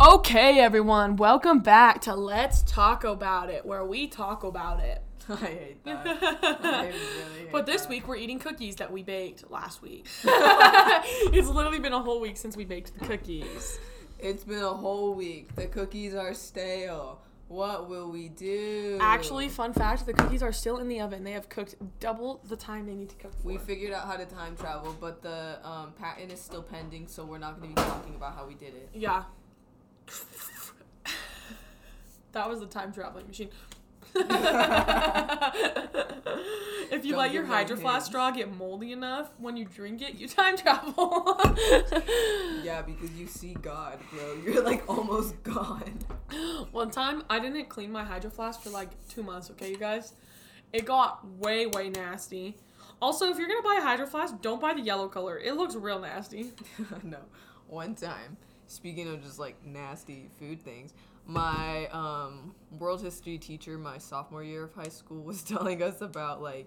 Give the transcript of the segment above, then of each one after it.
Okay, everyone, welcome back to Let's Talk About It, where we talk about it. I hate that. I really hate But this that. week we're eating cookies that we baked last week. it's literally been a whole week since we baked the cookies. It's been a whole week. The cookies are stale. What will we do? Actually, fun fact: the cookies are still in the oven. They have cooked double the time they need to cook for. we figured out how to time travel, but the um, patent is still pending, so we're not going to be talking about how we did it. yeah. that was the time traveling machine. if you Don't let your hydro flask straw get moldy enough, when you drink it, you time travel. Yeah, because you see God, bro. You're like almost gone. One time, I didn't clean my hydro flask for like two months. Okay, you guys, it got way way nasty. Also, if you're gonna buy a hydro flask, don't buy the yellow color. It looks real nasty. no. One time, speaking of just like nasty food things, my um, world history teacher, my sophomore year of high school, was telling us about like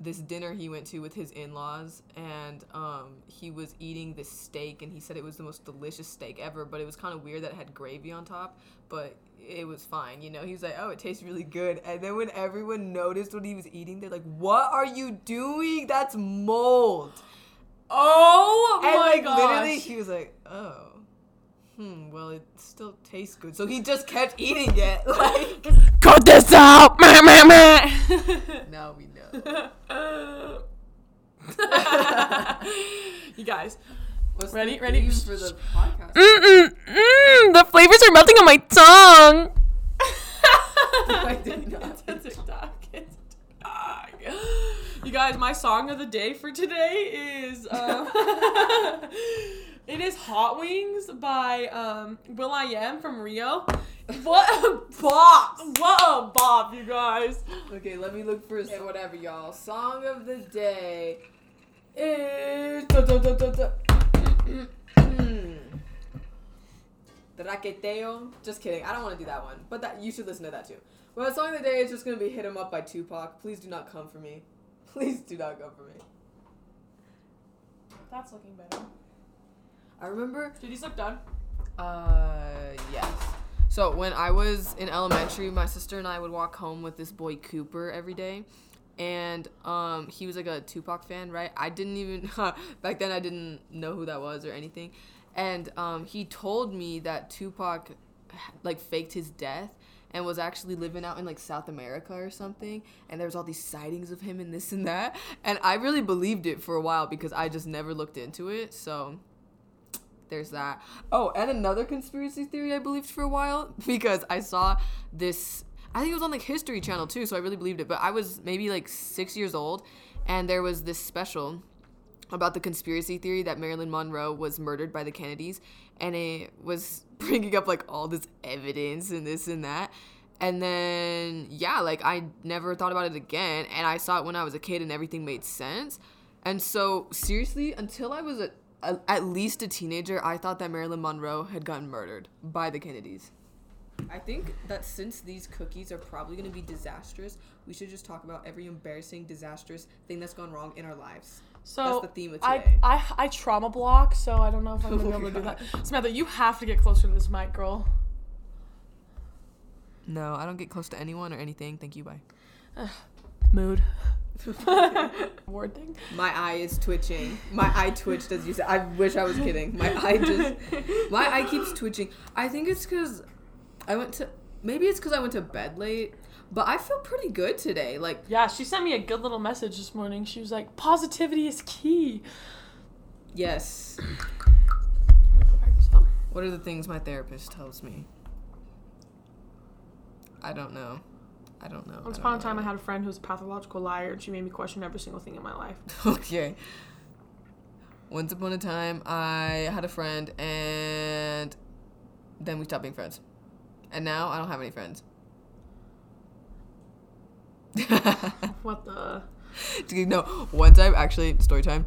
this dinner he went to with his in-laws and um, he was eating this steak and he said it was the most delicious steak ever but it was kind of weird that it had gravy on top but it was fine you know? He was like oh it tastes really good. And then when everyone noticed what he was eating they're like what are you doing? That's mold. Oh and my like gosh! literally, he was like, "Oh, hmm. Well, it still tastes good." So he just kept eating it. Like, Cut this out! Meh, meh, meh. now we know. you guys, What's Ready? the Ready? for the podcast? mm mm, the flavors are melting on my tongue. I did not. It's a TikTok. It's a TikTok. You guys, my song of the day for today is um, it is "Hot Wings" by um, will.i.am from Rio. What a bop! What a bop, you guys. Okay, let me look for so whatever, y'all. Song of the day is. Traqueteo. Just kidding. I don't want to do that one, but that you should listen to that too. Well, the song of the day is just gonna be "Hit 'Em Up" by Tupac. Please do not come for me. Please do not come for me. That's looking better. I remember Did these look done? Uh, yes. So when I was in elementary, my sister and I would walk home with this boy Cooper every day, and um, he was like a Tupac fan, right? I didn't even back then I didn't know who that was or anything, and um, he told me that Tupac like faked his death and was actually living out in like South America or something and there was all these sightings of him and this and that and I really believed it for a while because I just never looked into it so there's that. Oh, and another conspiracy theory I believed for a while because I saw this. I think it was on like History Channel too, so I really believed it. But I was maybe like six years old, and there was this special about the conspiracy theory that Marilyn Monroe was murdered by the Kennedys, and it was bringing up like all this evidence and this and that. And then, yeah, like I never thought about it again. And I saw it when I was a kid and everything made sense. And so, seriously, until I was a, a, at least a teenager, I thought that Marilyn Monroe had gotten murdered by the Kennedys. I think that since these cookies are probably going to be disastrous, we should just talk about every embarrassing, disastrous thing that's gone wrong in our lives. So That's the theme of I, today. I I trauma block, so I don't know if I'm gonna be Oh able to do oh that. Samantha, you have to get closer to this mic, girl. No, I don't get close to anyone or anything. Thank you, bye. Mood. Word thing. My eye is twitching. My eye twitched as you said. I wish I was kidding. My eye just, my eye keeps twitching. I think it's because I went to, maybe it's because I went to bed late, but I feel pretty good today. Like, Yeah, she sent me a good little message this morning. She was like, "Positivity is key." yes. What are the things my therapist tells me? I don't know. I don't know. Once upon a time. I had a friend who was a pathological liar, and she made me question every single thing in my life. okay. Once upon a time, I had a friend, and then we stopped being friends. And now I don't have any friends. What the? no, one time, actually, story time.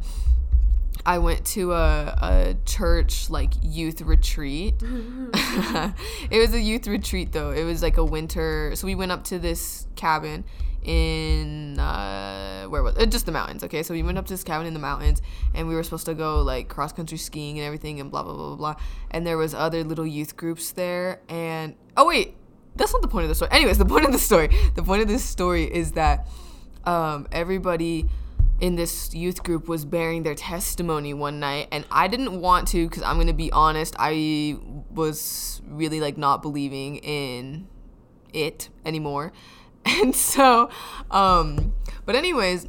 I went to a, a church like youth retreat. it was a youth retreat though. It was like a winter. So we went up to this cabin in uh, where was it? Just the mountains. Okay, so we went up to this cabin in the mountains, and we were supposed to go like cross country skiing and everything, and blah blah blah blah blah. And there was other little youth groups there, and oh wait, that's not the point of the story. Anyways, the point of the story, the point of this story is that um, everybody in this youth group was bearing their testimony one night and i didn't want to because i'm gonna be honest i was really like not believing in it anymore. And so um but anyways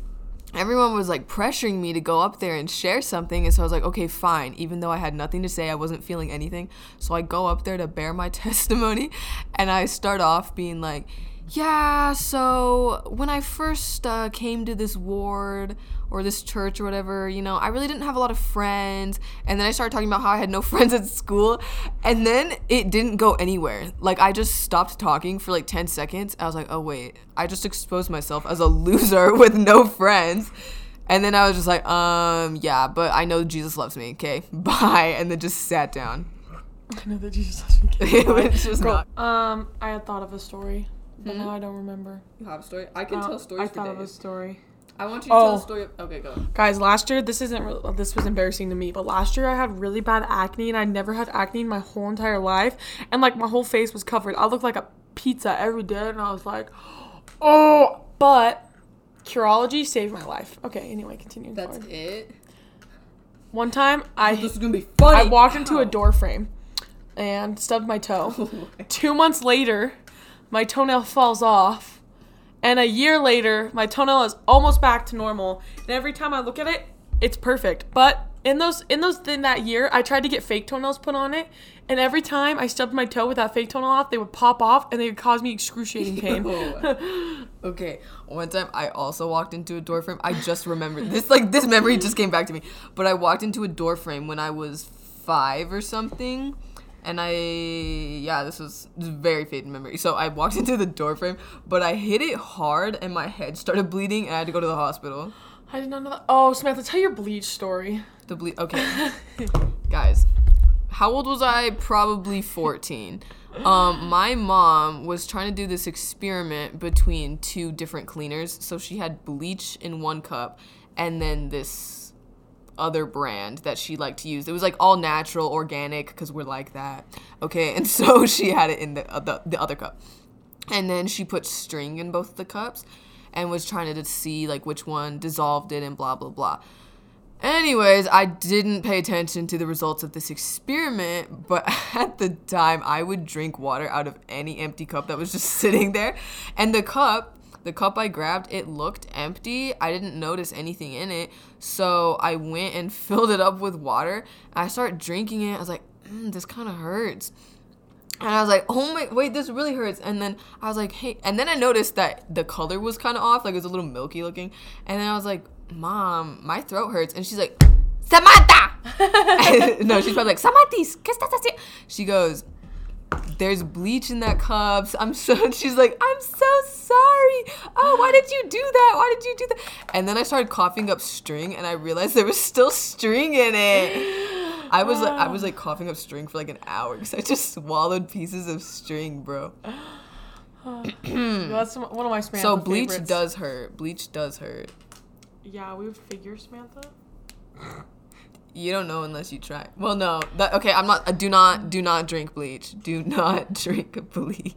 everyone was like pressuring me to go up there and share something and so i was like okay fine even though i had nothing to say i wasn't feeling anything. So i go up there to bear my testimony and i start off being like yeah, so when I first uh, came to this ward or this church or whatever, you know, I really didn't have a lot of friends. And then I started talking about how I had no friends at school. And then it didn't go anywhere. Like, I just stopped talking for like 10 seconds. I was like, oh, wait, I just exposed myself as a loser with no friends. And then I was just like, um, yeah, but I know Jesus loves me, okay? Bye. And then just sat down. I know that Jesus loves me. it was just Girl, not. Um, I had thought of a story, but Hmm? now I don't remember. You have a story? I can Uh, tell stories. I thought of a story. I want you to tell a story. Okay, go. Guys, last year this isn't re- this was embarrassing to me, but last year I had really bad acne and I never had acne in my whole entire life, and like my whole face was covered. I looked like a pizza every day, and I was like, oh. But Curology saved my life. Okay, anyway, continue. That's forward. it. One time I This is gonna be funny. I walked into a door frame and stubbed my toe. Two months later, my toenail falls off. And a year later, my toenail is almost back to normal. And every time I look at it, it's perfect. But in those in those in that year, I tried to get fake toenails put on it. And every time I stubbed my toe with that fake toenail off, they would pop off and they would cause me excruciating pain. Okay, one time I also walked into a door frame. I just remembered this. Like this memory just came back to me. But I walked into a door frame when I was five or something, and I yeah, this was, very faded memory. So I walked into the door frame, but I hit it hard, and my head started bleeding, and I had to go to the hospital. I did not know that. Oh, Samantha, tell your bleach story. The bleach. Okay, guys, how old was I? Probably fourteen. Um, my mom was trying to do this experiment between two different cleaners. So she had bleach in one cup, and then this other brand that she liked to use. It was like all natural, organic, because we're like that. Okay, and so she had it in the, uh, the the other cup, and then she put string in both the cups, and was trying to see like which one dissolved it and blah blah blah. Anyways, I didn't pay attention to the results of this experiment, but at the time I would drink water out of any empty cup that was just sitting there. And the cup, the cup I grabbed, it looked empty. I didn't notice anything in it. So I went and filled it up with water. I started drinking it. I was like, mm, this kind of hurts. And I was like, oh my, wait, this really hurts. And then I was like, hey, and then I noticed that the color was kind of off, like it was a little milky looking. And then I was like, mom, my throat hurts. And she's like, Samantha! no, she's probably like, Samantis, ¿qué estás haciendo? She goes, there's bleach in that cup. I'm so, she's like, I'm so. Oh, why did you do that? Why did you do that? And then I started coughing up string and I realized there was still string in it. I was like, I was like coughing up string for like an hour because I just swallowed pieces of string, bro. That's one of my Samantha so bleach favorites. does hurt. Bleach does hurt. Yeah, we would figure Samantha. You don't know unless you try. Well, no. That, okay, I'm not. Uh, do not. Do not drink bleach. Do not drink bleach.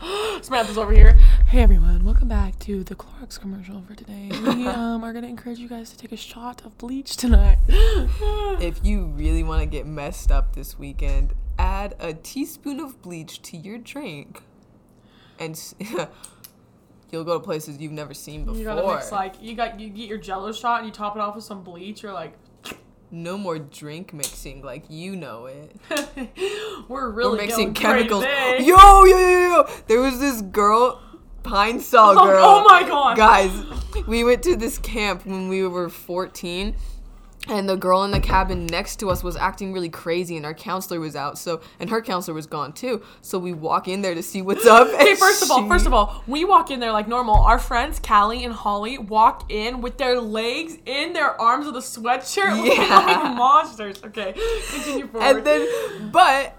Samantha's over here. Hey everyone, welcome back to the Clorox commercial for today. We um, are gonna encourage you guys to take a shot of bleach tonight. If you really want to get messed up this weekend, add a teaspoon of bleach to your drink, and you'll go to places you've never seen before. you gotta mix like you got you get your Jello shot and you top it off with some bleach. You're like, no more drink mixing, like you know it. we're really We're mixing chemicals. Yo, yo, yo, yo! There was this girl, Pine Sol Oh, girl. oh my God. Guys, we went to this camp when we were 14. And the girl in the cabin next to us was acting really crazy, and our counselor was out. So, and her counselor was gone too. So we walk in there to see what's up. Okay, first of all, first of all, we walk in there like normal. Our friends Callie and Holly walk in with their legs in their arms with a sweatshirt, Yeah. like monsters. Okay, continue forward. and then, but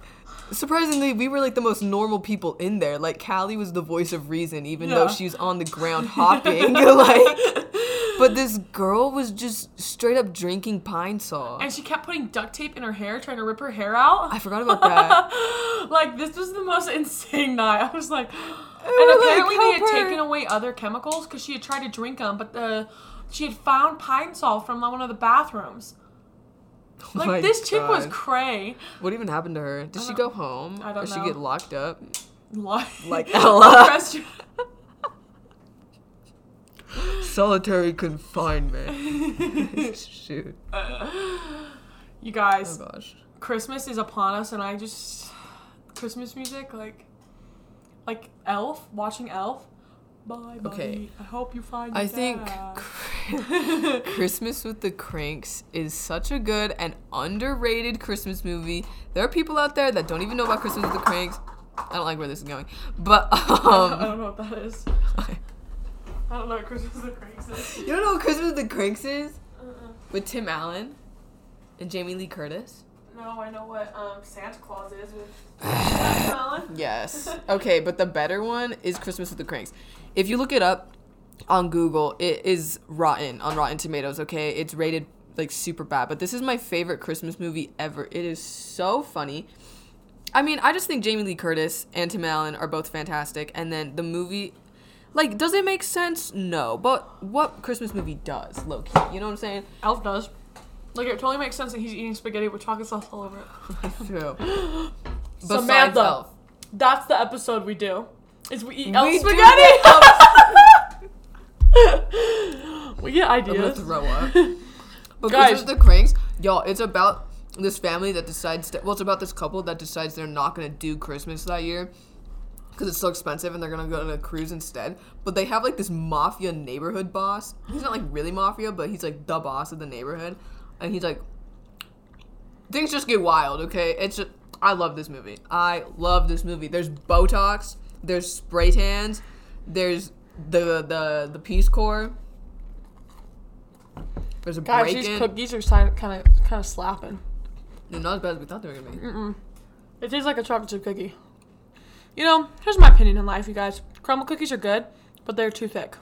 surprisingly, we were like the most normal people in there. Like Callie was the voice of reason, even though she was on the ground hopping. like, but this girl was just straight up drinking pine sol. And she kept putting duct tape in her hair, trying to rip her hair out. I forgot about that. like this was the most insane night. I was like, and like, apparently they had her." taken away other chemicals because she had tried to drink them, but the she had found pine sol from one of the bathrooms. Like my this chick was cray. What even happened to her? Did she go home? I don't or did she get locked up? Like, Like Ella. Solitary confinement. Shoot. you guys, Oh gosh. Christmas is upon us, and I just Christmas music like like Elf, watching Elf. Bye, bye. Okay. I hope you find. I think. Christmas with the Cranks is such a good and underrated Christmas movie. There are people out there that don't even know about Christmas with the Cranks. I don't like where this is going, but I um, don't know what that is. I don't know what Christmas with the Cranks is. you don't know what Christmas with the Cranks is Uh-uh. with Tim Allen and Jamie Lee Curtis. No, I know what um, Santa Claus is with Allen. Yes. Okay, but the better one is Christmas with the Cranks. If you look it up on Google, it is rotten on Rotten Tomatoes, okay? It's rated like super bad, but this is my favorite Christmas movie ever. It is so funny. I mean, I just think Jamie Lee Curtis and Tim Allen are both fantastic, and then the movie like does it make sense? No. But what Christmas movie does, low key. You know what I'm saying? Elf does. Like it totally makes sense that he's eating spaghetti with chocolate sauce all over it. True. Besides Samantha. Elf. That's the episode we do. Is we eat We elf do spaghetti. we get ideas. I'm gonna throw up. But Guys. The Cranks, y'all, it's about this family that decides to, well, it's about this couple that decides they're not gonna do Christmas that year because it's so expensive and they're gonna go on a cruise instead. But they have like this mafia neighborhood boss. He's not like really mafia, but he's like the boss of the neighborhood, and he's like, things just get wild. Okay, it's just, I love this movie. I love this movie. There's Botox. There's spray tans. There's the the the Peace Corps. There's a Guys, break these cookies are kind of kind of slapping. They're not as bad as we thought they were gonna be. Mm-mm. It tastes like a chocolate chip cookie. You know, here's my opinion in life, you guys. Crumbl cookies are good, but they're too thick.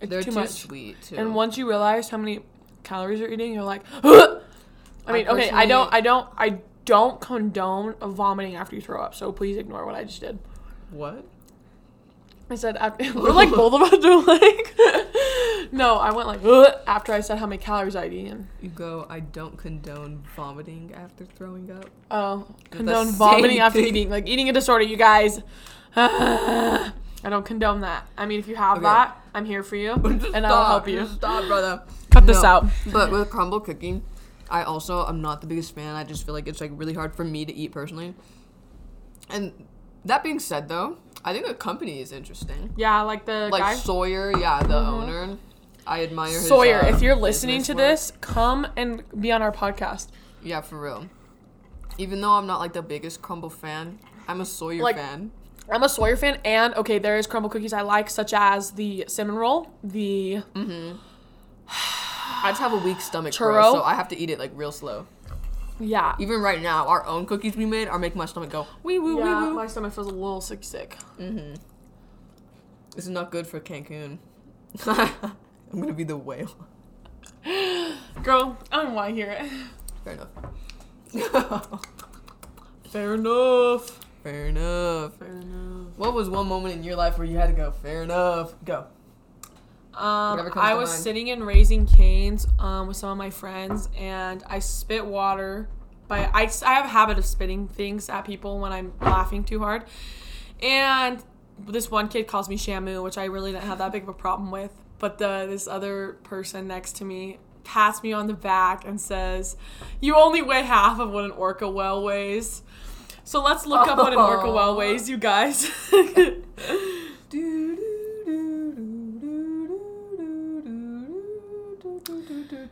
It's They're too, too, much. sweet too. And once you realize how many calories you're eating, you're like, I mean, okay, I don't, I don't, I don't condone vomiting after you throw up. So please ignore what I just did. what? I said after, we're like both of us are like, no, I went like "Ugh," after I said how many calories I'd eaten. You go. I don't condone vomiting after throwing up. Oh, the condone vomiting after thing. eating, like eating a disorder, you guys. I don't condone that. I mean, if you have Okay. that, I'm here for you, Just and I'll help you. just Stop, brother. Cut this out. But with Crumbl cooking, I also am not the biggest fan. I just feel like it's like really hard for me to eat personally. And that being said, though, I think the company is interesting. Yeah, like the Like guy Sawyer, yeah, the Mhm. owner. I admire his, Sawyer. uh, if you're listening to work. this, come and be on our podcast. yeah, for real. Even though I'm not like the biggest Crumbl fan, I'm a Sawyer Like- fan. I'm a Sawyer fan, and okay, there is Crumbl cookies I like, such as the cinnamon roll, the Mm-hmm. I just have a weak stomach, bro, so I have to eat it like real slow. Yeah, Even right now, our own cookies we made are making my stomach go wee woo yeah. wee woo. My stomach feels a little sick, sick. Mm-hmm. This is not good for Cancun. I'm gonna be the whale. Girl, I don't want to hear it. Fair enough. Fair enough. Fair enough. Fair enough. What was one moment in your life where you had to go? Fair enough. Go. Um, I was mind. sitting in Raising Cane's um, with some of my friends, and I spit water. By I, I have a habit of spitting things at people when I'm laughing too hard, and this one kid calls me Shamu, which I really didn't have that big of a problem with. But the this other person next to me pats me on the back and says, "You only weigh half of what an orca whale weighs." So let's look up what an orca whale weighs, you guys.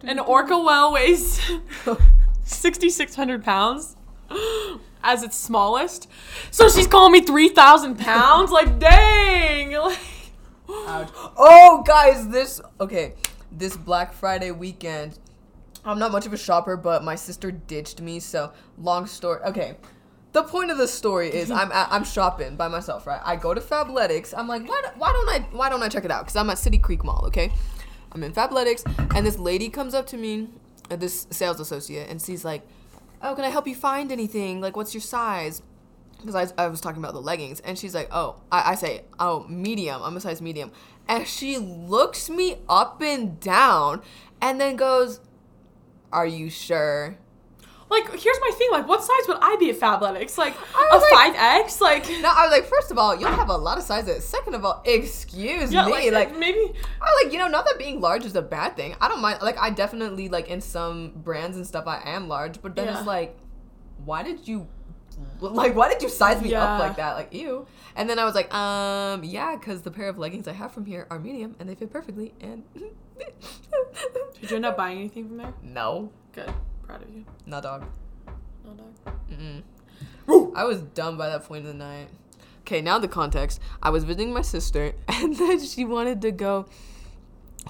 An orca whale weighs 6,600 pounds as its smallest. So she's calling me 3,000 pounds? Like, dang! Like, Ouch. Oh, guys, this okay. This Black Friday weekend, I'm not much of a shopper, but my sister ditched me. So long story. Okay, the point of the story is I'm I'm shopping by myself, right? I go to Fabletics. I'm like, why, why don't I why don't I check it out? Because I'm at City Creek Mall, okay? I'm in Fabletics, and this lady comes up to me, uh, this sales associate, and she's like, "Oh, can I help you find anything? Like, what's your size?" Because I, I was talking about the leggings, and she's like, "Oh," I, I say, "Oh, medium. I'm a size medium," and she looks me up and down, and then goes, "Are you sure?" Like, here's my thing. Like, what size would I be at Fabletics? Like, a like- 5X? Like, No, I was like, first of all, you'll have a lot of sizes. Second of all, excuse yeah, me, like, like, maybe. I like you know, not that being large is a bad thing. I don't mind. Like, I definitely like in some brands and stuff, I am large, but then Yeah. it's like, why did you, like, why did you size me Yeah. up like that? Like, ew. And then I was like, um, yeah, because the pair of leggings I have from here are medium and they fit perfectly. And Did you end up buying anything from there? no, Good. Proud of you. not dog. No dog. Mm-mm. I was dumb by that point of the night. Okay, now the context. I was visiting my sister, and then she wanted to go.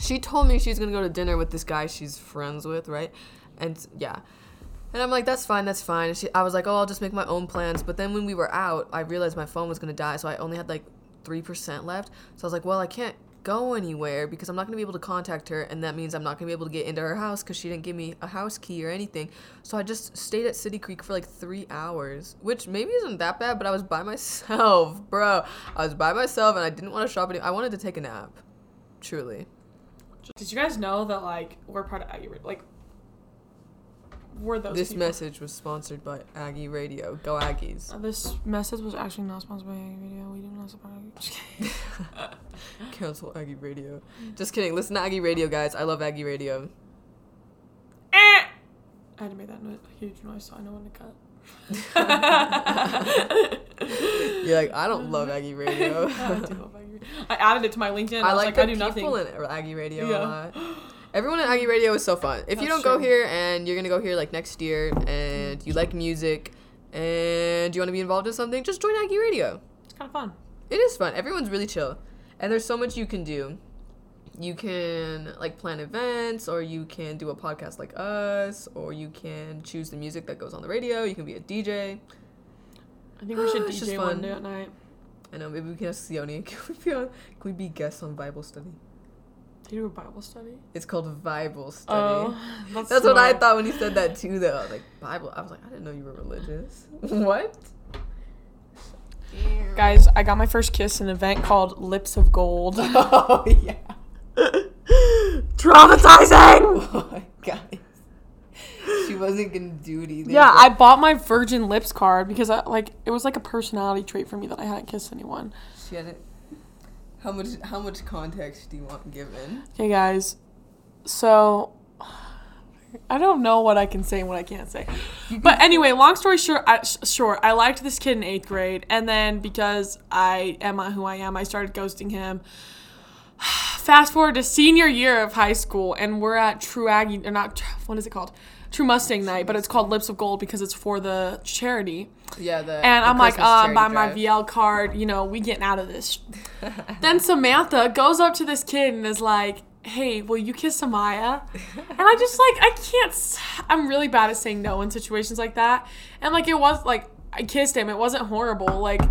She told me she's gonna go to dinner with this guy she's friends with, right? And yeah, and I'm like, that's fine, that's fine. She, I was like, oh, I'll just make my own plans. But then when we were out, I realized my phone was gonna die, so I only had like three percent left. So I was like, well, I can't go anywhere because I'm not gonna be able to contact her, and that means I'm not gonna be able to get into her house because she didn't give me a house key or anything. So I just stayed at City Creek for like three hours, which maybe isn't that bad, but I was by myself, bro. I was by myself, and I didn't want to shop any. I wanted to take a nap, truly. Did you guys know that, like, we're part of Like, we're those This people. message was sponsored by Aggie Radio. Go Aggies. Uh, this message was actually not sponsored by Aggie Radio. We do not support Aggie. Just kidding. Cancel Aggie Radio. Just kidding. Listen to Aggie Radio, guys. I love Aggie Radio. Eh! I had to make that no- huge noise so I know when to cut. You're like, I don't love Aggie Radio. I, do love Aggie Radio. I added it to my LinkedIn. I, I like like, the I do nothing. people in Aggie Radio a lot. Everyone at Aggie Radio is so fun. If you don't go here and you're gonna go here like next year and you like music and you want to be involved in something, just join Aggie Radio. It's kind of fun. It is fun. Everyone's really chill, and there's so much you can do. You can like plan events, or you can do a podcast like us, or you can choose the music that goes on the radio. You can be a DJ. I think we should DJ one day at night. I know maybe we can ask Sione. Can we be on? Can we be guests on Bible study? Do you do a Bible study? It's called Bible oh, study. Oh, that's, That's what I thought when you said that too, though. Like Bible, I was like, I didn't know you were religious. what? Guys, I got my first kiss in an event called Lips of Gold. oh yeah. Traumatizing! Oh my god. She wasn't gonna do it either. Yeah, I bought my virgin lips card because I like it was like a personality trait for me that I hadn't kissed anyone. She had it. How much? How much context do you want given? Okay, guys. So I don't know what I can say and what I can't say. But anyway, long story short, I, sh- short, I liked this kid in eighth grade, and then because I am who I am, I started ghosting him. Fast forward to senior year of high school, and we're at True Aggie, or not, what is it called? True Mustang Night, but it's called Lips of Gold because it's for the charity. Yeah, the. And the I'm like, Christmas uh, charity buy my. VL card. You know, we getting out of this. then Samantha goes up to this kid and is like, "Hey, will you kiss Amaya?" and I just like, I can't. I'm really bad at saying no in situations like that. And like, it was like, I kissed him. It wasn't horrible. Like,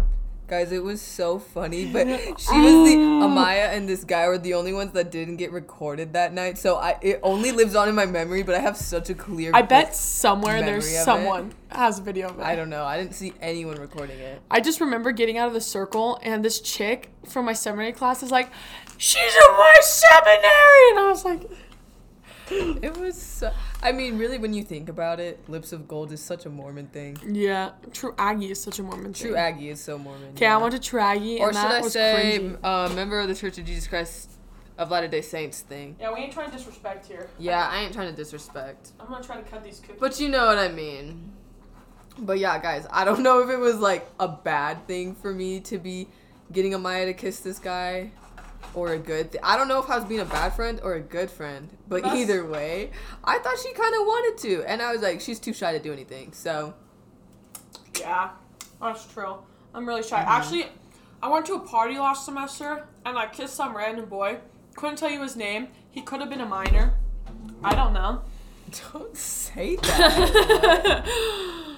Guys, it was so funny, but she was the oh. Amaya and this guy were the only ones that didn't get recorded that night. So I it only lives on in my memory, but I have such a clear. I bet somewhere there's of it. someone has a video of it. I don't know. I didn't see anyone recording it. I just remember getting out of the circle and this chick from my seminary class is like, "She's in my seminary," and I was like. It was. So, I mean, really, when you think about it, Lips of Gold is such a Mormon thing. Yeah, True Aggie is such a Mormon True thing. Aggie is so Mormon. Okay, I went to True Aggie, Or and should that I was say, cringy. uh, member of the Church of Jesus Christ of Latter Day Saints thing? Yeah, we ain't trying to disrespect here. Yeah, I ain't trying to disrespect. I'm gonna try to cut these cookies. But you know what I mean. But yeah, guys, I don't know if it was like a bad thing for me to be getting Amaya to kiss this guy or a good thing. I don't know if I was being a bad friend or a good friend. But That's- either way, I thought she kind of wanted to. And I was like, she's too shy to do anything. So, yeah, that's true. I'm really shy. Mm-hmm. Actually, I went to a party last semester and I kissed some random boy. Couldn't tell you his name. He could have been a minor. I don't know. don't say that.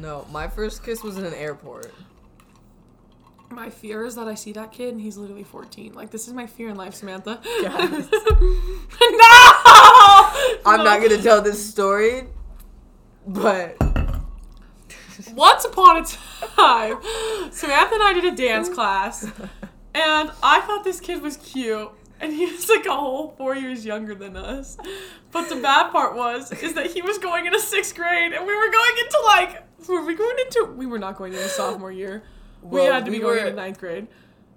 No, my first kiss was in an airport. My fear is that I see that kid and he's literally 14. Like this is my fear in life, Samantha. Guys. no! I'm not gonna tell this story, but Once upon a time, Samantha and I did a dance class, and I thought this kid was cute, and he was like a whole four years younger than us. But the bad part was is that he was going into sixth grade, and we were going into like were we going into we were not going into sophomore year. We had to we be going were- into ninth grade.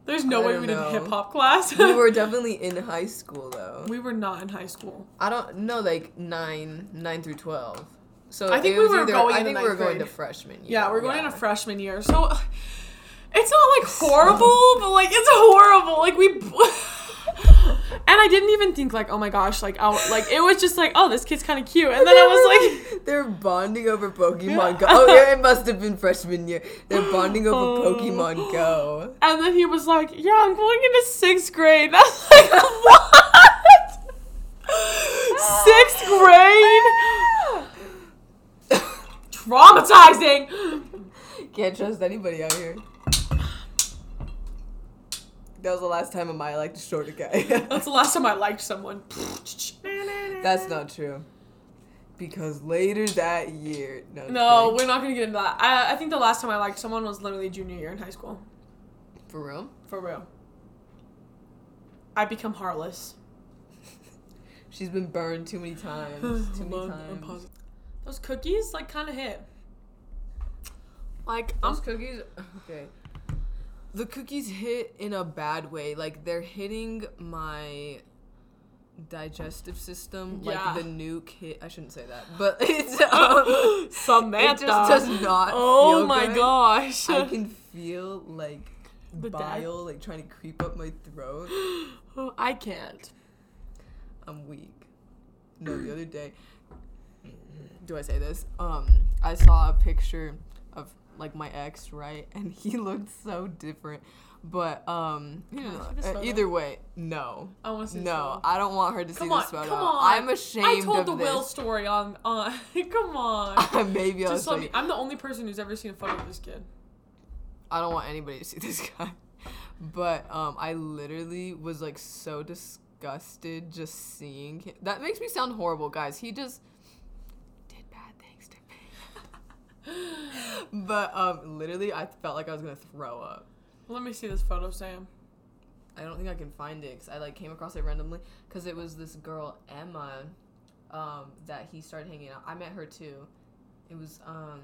There's no I way we did hip hop class. we were definitely in high school though. we were not in high school. I don't know, like nine, nine through twelve. So I think we were either- going I think we were going grade. to freshman year. Yeah, we're going into freshman year. So it's not like horrible, but like it's horrible. Like we And I didn't even think like, oh my gosh, like oh like it was just like, oh this kid's kinda cute. And then I was like they're bonding over Pokemon Go. Oh yeah, it must have been freshman year. They're bonding over Oh. Pokemon Go. and then he was like, Yeah, I'm going into sixth grade. That's like what? Sixth grade? Traumatizing. Can't trust anybody out here. That was the last time Amaya liked a shorter guy. That's the last time I liked someone. That's not true. Because later that year, no. No, we're not gonna get into that. I, I think the last time I liked someone was literally junior year in high school. for real. For real. I become heartless. She's been burned too many times. Too many I'm times. Those cookies like kind of hit. Like I'm Those cookies, okay. The cookies hit in a bad way. Like they're hitting my digestive system. Yeah. Like the nuke hit. I shouldn't say that, but it's um, Samantha. It just does not. Oh my good. gosh. I can feel like The bile like trying to creep up my throat. I can't. I'm weak. No, the other day. Do I say this? Um, I saw a picture like my ex, right? And he looked so different. But um, you know, see this uh, photo? either way, no, I want to see. no. I don't want her to see Come on, this photo. come on. I'm ashamed I told the Will story on on. come on. Maybe I'll Just show you. me. I'm the only person who's ever seen a photo of this kid. I don't want anybody to see this guy. But um, I literally was like so disgusted just seeing him. That makes me sound horrible, guys. He just did bad things to me. But um, literally, I felt like I was gonna throw up. Let me see this photo, Sam. I don't think I can find it because I like came across it randomly because it was this girl Emma um, that he started hanging out. I met her too. It was um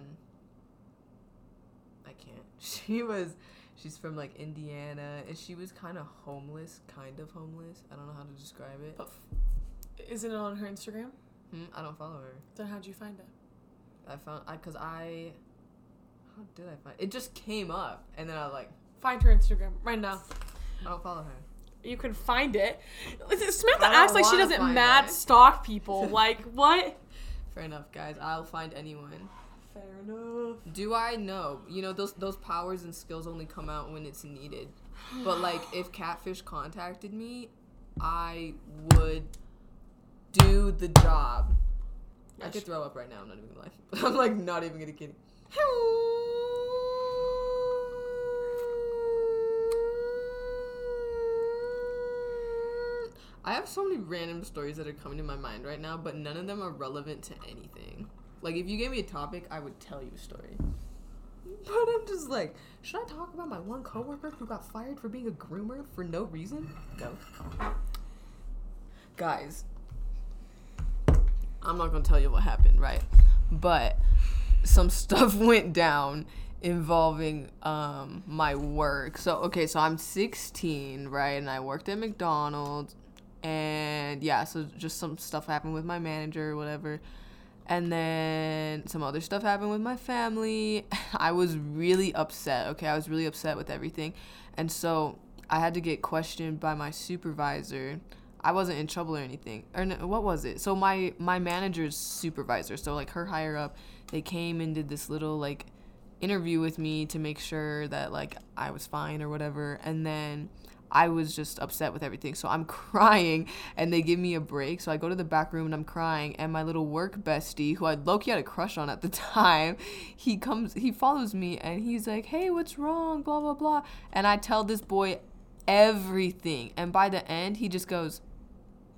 I can't. She was she's from like Indiana and she was kind of homeless, kind of homeless. I don't know how to describe it. But isn't it on her Instagram? Hmm, I don't follow her. Then how'd you find it? I found I cuz I how did I find it just came up and then I was like Find her Instagram right now. I don't follow her. You can find it. Samantha acts like she doesn't mad it. stalk people. like what? Fair enough, guys. I'll find anyone. Fair enough. Do I know? You know those those powers and skills only come out when it's needed. But like if Catfish contacted me, I would do the job. I could throw up right now. I'm not even gonna lie. I'm like not even gonna kid. I have so many random stories that are coming to my mind right now, but none of them are relevant to anything. Like if you gave me a topic, I would tell you a story. But I'm just like, should I talk about my one coworker who got fired for being a groomer for no reason? No. Guys, I'm not gonna tell you what happened, right? But some stuff went down involving um my work. So okay, so I'm 16, right? And I worked at McDonald's and yeah, so just some stuff happened with my manager or whatever. And then some other stuff happened with my family. I was really upset. Okay, I was really upset with everything. And so I had to get questioned by my supervisor. I wasn't in trouble or anything. Or no, what was it? So my my manager's supervisor, so like her higher up, they came and did this little like interview with me to make sure that like I was fine or whatever. And then I was just upset with everything. So I'm crying and they give me a break. So I go to the back room and I'm crying. And my little work bestie, who I low key had a crush on at the time, he comes, he follows me and he's like, hey, what's wrong? Blah, blah, blah. And I tell this boy everything. And by the end, he just goes,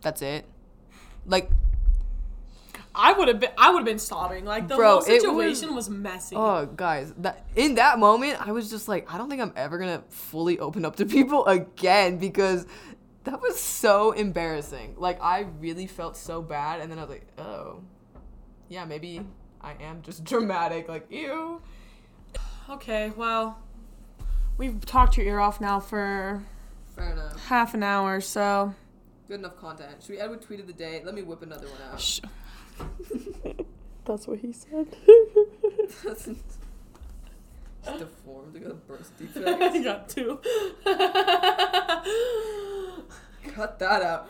that's it. Like, I would have been. I would have been sobbing. Like the Bro, whole situation was- was, messy. Oh, guys, that in that moment, I was just like, I don't think I'm ever gonna fully open up to people again because that was so embarrassing. Like, I really felt so bad, and then I was like, oh, yeah, maybe I am just dramatic. Like, ew. Okay, well, we've talked your ear off now for half an hour, so. Good enough content. Should we end with tweet of the day? Let me whip another one out. Sh- That's what he said. That's deformed. Look at the burst I defects. got two. Cut that out.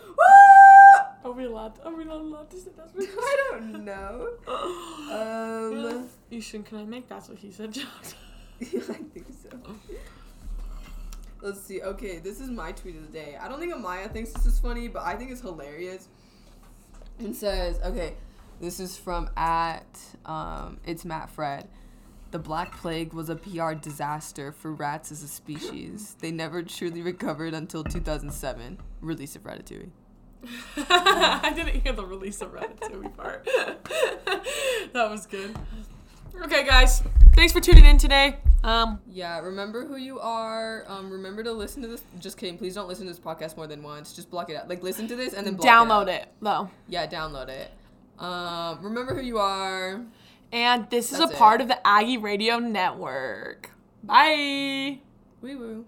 Are we allowed? Are we not allowed to say that's what he I don't know. said? Um. You should. Can I make that's what he said jokes? Yeah, I think so. Let's see. Okay, this is my tweet of the day. I don't think Amaya thinks this is funny, but I think it's hilarious. It says, okay, this is from at um, it's Matt Fred. The Black Plague was a PR disaster for rats as a species. They never truly recovered until 2007, release of Ratatouille. I didn't hear the release of Ratatouille part. that was good. Okay, guys. Thanks for tuning in today. Um, Yeah, remember who you are. Um, remember to listen to this. Just kidding. Please don't listen to this podcast more than once. Just block it out. Like listen to this and then block download it. out. it, though. Yeah, download it. Um, remember who you are. And this is That's a it. part of the Aggie Radio Network. Bye. Wee woo.